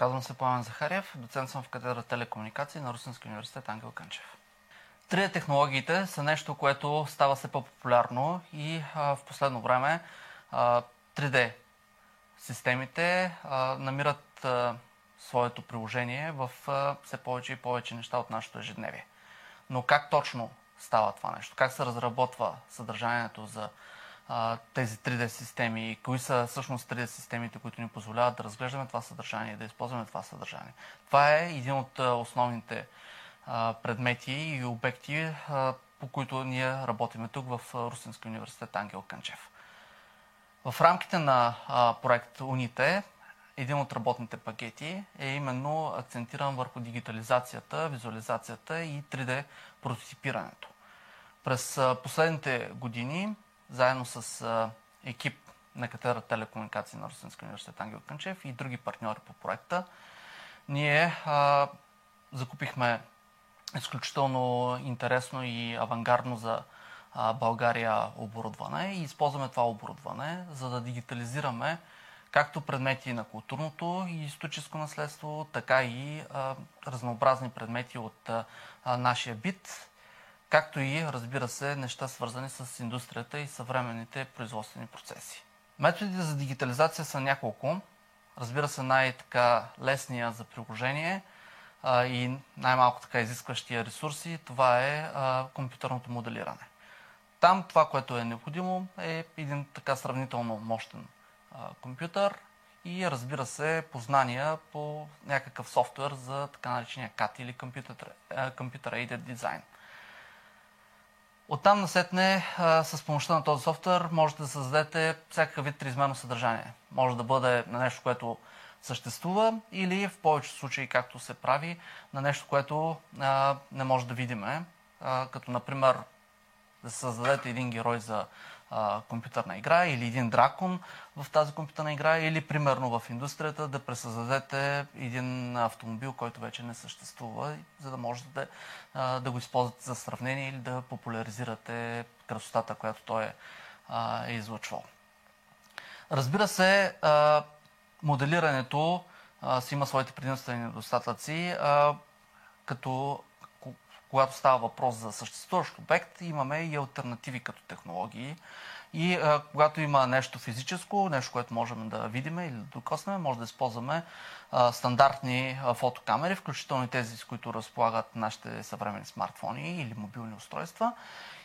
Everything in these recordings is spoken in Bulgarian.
Казвам се Пламен Захариев, доцент съм в катедра телекомуникации на Русински университет Ангел Кънчев. 3D технологиите са нещо, което става все по-популярно и а, в последно време а, 3D системите а, намират а, своето приложение в а, все повече и повече неща от нашето ежедневие. Но как точно става това нещо? Как се разработва съдържанието за тези 3D системи и кои са всъщност 3D системите, които ни позволяват да разглеждаме това съдържание да използваме това съдържание? Това е един от основните предмети и обекти, по които ние работиме тук в Русински университет Ангел Канчев. В рамките на проект Уните, един от работните пакети е именно акцентиран върху дигитализацията, визуализацията и 3D прототипирането. През последните години, заедно с екип на катедра телекомуникации на Русински университет Ангел Кънчев и други партньори по проекта, ние а, закупихме изключително интересно и авангардно за България оборудване и използваме това оборудване, за да дигитализираме както предмети на културното и историческо наследство, така и а, разнообразни предмети от а, нашия бит, както и, разбира се, неща свързани с индустрията и съвременните производствени процеси. Методите за дигитализация са няколко. Разбира се, най-така лесния за приложение а, и най-малко така изискващия ресурси, това е а, компютърното моделиране. Там това, което е необходимо, е един така сравнително мощен а, компютър и разбира се познания по някакъв софтуер за така наречения CAT или Computer Aided Design. Оттам насетне с помощта на този софтуер можете да създадете всякакъв вид триизмерно съдържание. Може да бъде на нещо, което съществува или в повечето случаи, както се прави, на нещо, което а, не може да видиме. А, като, например, да създадете един герой за а, компютърна игра или един дракон в тази компютърна игра или примерно в индустрията да пресъздадете един автомобил, който вече не съществува, за да можете а, да го използвате за сравнение или да популяризирате красотата, която той е, а, е излъчвал. Разбира се, а, моделирането си има своите предимства и недостатъци, като когато става въпрос за съществуващ обект, имаме и альтернативи като технологии. И а, когато има нещо физическо, нещо, което можем да видим или да докоснем, може да използваме а, стандартни а, фотокамери, включително и тези, с които разполагат нашите съвременни смартфони или мобилни устройства.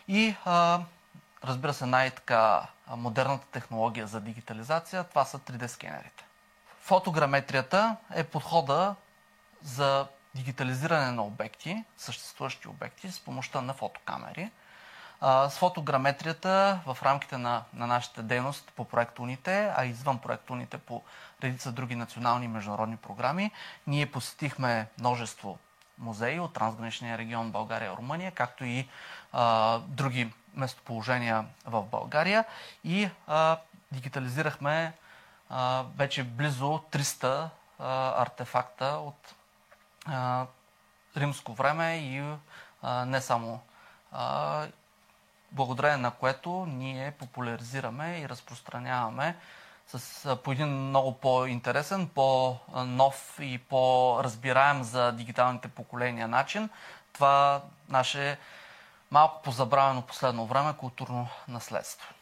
И а, разбира се, най-така модерната технология за дигитализация, това са 3D скенерите. Фотограметрията е подхода за дигитализиране на обекти, съществуващи обекти, с помощта на фотокамери. с фотограметрията в рамките на, на нашата дейност по проект Уните, а извън проект Уните по редица други национални и международни програми, ние посетихме множество музеи от трансграничния регион България и Румъния, както и а, други местоположения в България и а, дигитализирахме а, вече близо 300 а, артефакта от римско време и не само. Благодарение на което ние популяризираме и разпространяваме с, по един много по-интересен, по-нов и по-разбираем за дигиталните поколения начин това наше малко позабравено последно време културно наследство.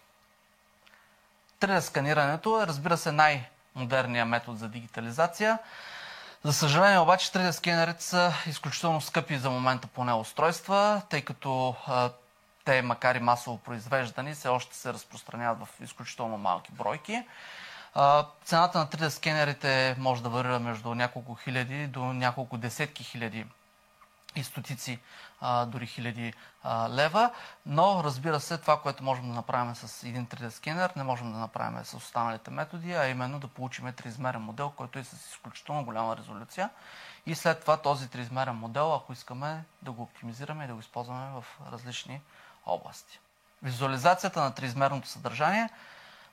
3D сканирането е, разбира се, най-модерният метод за дигитализация. За съжаление обаче 3D скенерите са изключително скъпи за момента поне устройства, тъй като те, макар и масово произвеждани, все още се разпространяват в изключително малки бройки. Цената на 3D скенерите може да варира между няколко хиляди до няколко десетки хиляди и стотици, а, дори хиляди а, лева. Но, разбира се, това, което можем да направим с един 3D скенер, не можем да направим с останалите методи, а именно да получим триизмерен модел, който е с изключително голяма резолюция. И след това този триизмерен модел, ако искаме да го оптимизираме и да го използваме в различни области. Визуализацията на триизмерното съдържание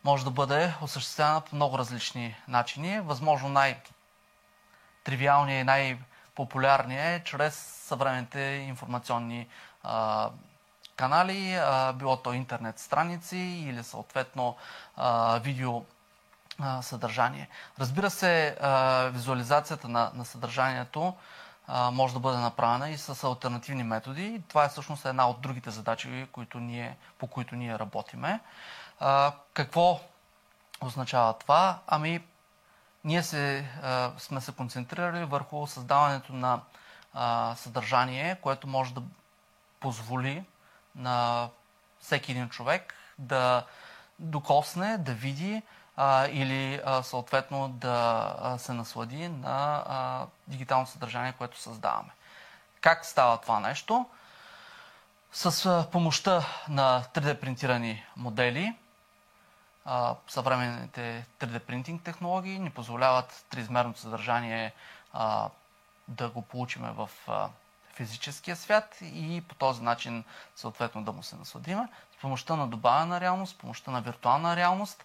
може да бъде осъществявана по много различни начини. Възможно най-тривиалният и най- популярният е чрез съвременните информационни а, канали, а, било то интернет страници или съответно а, видео а, съдържание. Разбира се, а, визуализацията на, на съдържанието а, може да бъде направена и с альтернативни методи. Това е всъщност една от другите задачи, които ние, по които ние работиме. А, какво означава това? Ами, ние се, а, сме се концентрирали върху създаването на а, съдържание, което може да позволи на всеки един човек да докосне, да види а, или а, съответно да а, се наслади на а, дигиталното съдържание, което създаваме. Как става това нещо? С а, помощта на 3D принтирани модели, а, съвременните 3D принтинг технологии ни позволяват триизмерното съдържание а, да го получиме в физическия свят и по този начин съответно да му се насладиме. С помощта на добавена реалност, с помощта на виртуална реалност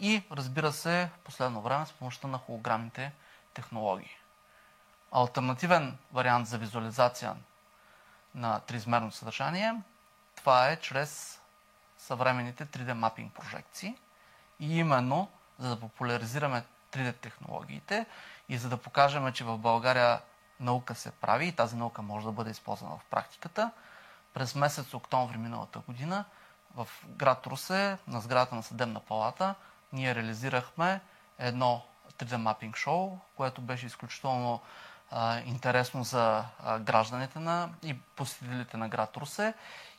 и разбира се последно време с помощта на холограмните технологии. Альтернативен вариант за визуализация на триизмерно съдържание това е чрез съвременните 3D мапинг прожекции и именно за да популяризираме 3D технологиите и за да покажем, че в България наука се прави и тази наука може да бъде използвана в практиката, през месец октомври миналата година в град Русе, на сградата на Съдебна палата, ние реализирахме едно 3D мапинг шоу, което беше изключително а, интересно за а, гражданите на, и посетителите на град Русе.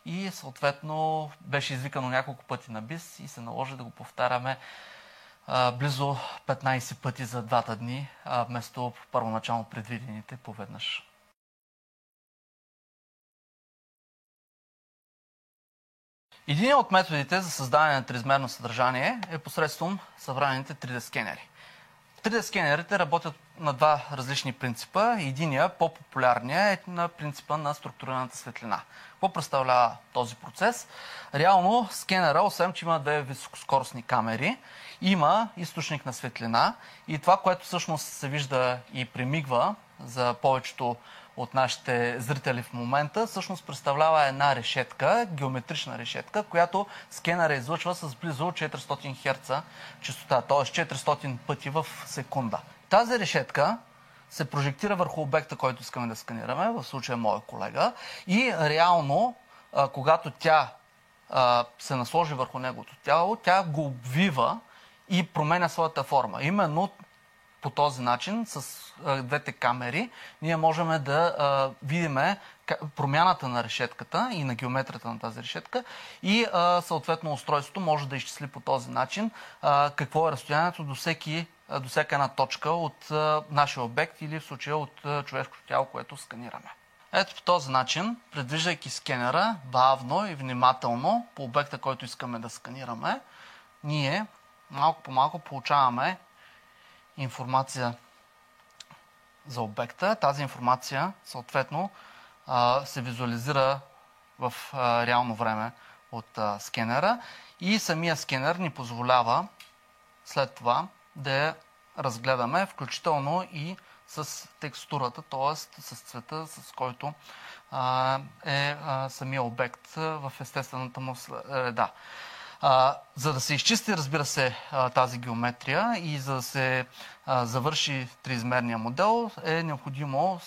И съответно беше извикано няколко пъти на БИС и се наложи да го повтаряме близо 15 пъти за двата дни, вместо първоначално предвидените поведнъж. Един от методите за създаване на триизмерно съдържание е посредством съвременните 3D скенери. 3D скенерите работят на два различни принципа. Единия, по-популярният, е на принципа на структурираната светлина. Какво представлява този процес? Реално скенера, освен че има две високоскоростни камери, има източник на светлина и това, което всъщност се вижда и примигва за повечето от нашите зрители в момента, всъщност представлява една решетка, геометрична решетка, която скенера излъчва с близо 400 Hz частота, т.е. 400 пъти в секунда. Тази решетка се прожектира върху обекта, който искаме да сканираме, в случая моя колега, и реално, когато тя се насложи върху неговото тяло, тя го обвива и променя своята форма. Именно по този начин, с а, двете камери, ние можем да а, видим промяната на решетката и на геометрията на тази решетка и а, съответно устройството може да изчисли по този начин а, какво е разстоянието до, всеки, а, до всяка една точка от а, нашия обект или в случая от а, човешкото тяло, което сканираме. Ето по този начин, предвиждайки скенера бавно и внимателно по обекта, който искаме да сканираме, ние малко по малко получаваме информация за обекта. Тази информация съответно се визуализира в реално време от скенера и самия скенер ни позволява след това да я разгледаме, включително и с текстурата, т.е. с цвета, с който е самия обект в естествената му среда. За да се изчисти, разбира се, тази геометрия и за да се завърши триизмерния модел, е необходимо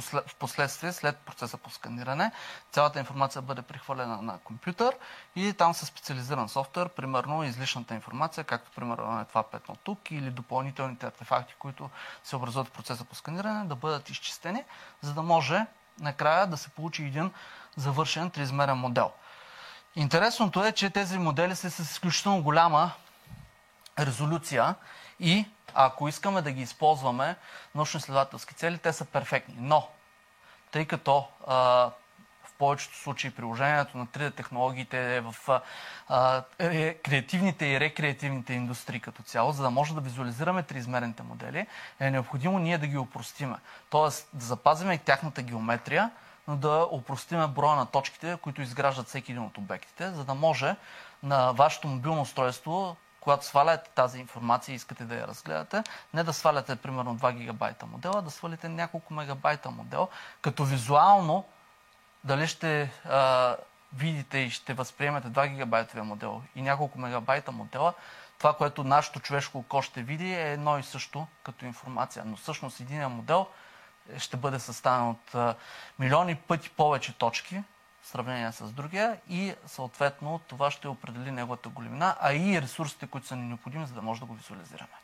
в последствие, след процеса по сканиране, цялата информация бъде прехвърлена на компютър и там със специализиран софтуер, примерно излишната информация, както примерно е това петно тук, или допълнителните артефакти, които се образуват в процеса по сканиране, да бъдат изчистени, за да може накрая да се получи един завършен триизмерен модел. Интересното е, че тези модели са с изключително голяма резолюция и ако искаме да ги използваме научно-изследователски цели, те са перфектни. Но, тъй като а, в повечето случаи приложението на 3D технологиите е в а, е, креативните и рекреативните индустрии като цяло, за да може да визуализираме триизмерните модели, е необходимо ние да ги упростиме. Тоест да запазим и тяхната геометрия, да опростиме броя на точките, които изграждат всеки един от обектите, за да може на вашето мобилно устройство, когато сваляте тази информация и искате да я разгледате, не да сваляте примерно 2 гигабайта модела, да свалите няколко мегабайта модел, като визуално дали ще а, видите и ще възприемете 2 гигабайтовия модел и няколко мегабайта модела, това, което нашето човешко око ще види, е едно и също като информация. Но всъщност един модел ще бъде съставен от милиони пъти повече точки, в сравнение с другия и съответно това ще определи неговата големина, а и ресурсите, които са ни необходими, за да може да го визуализираме.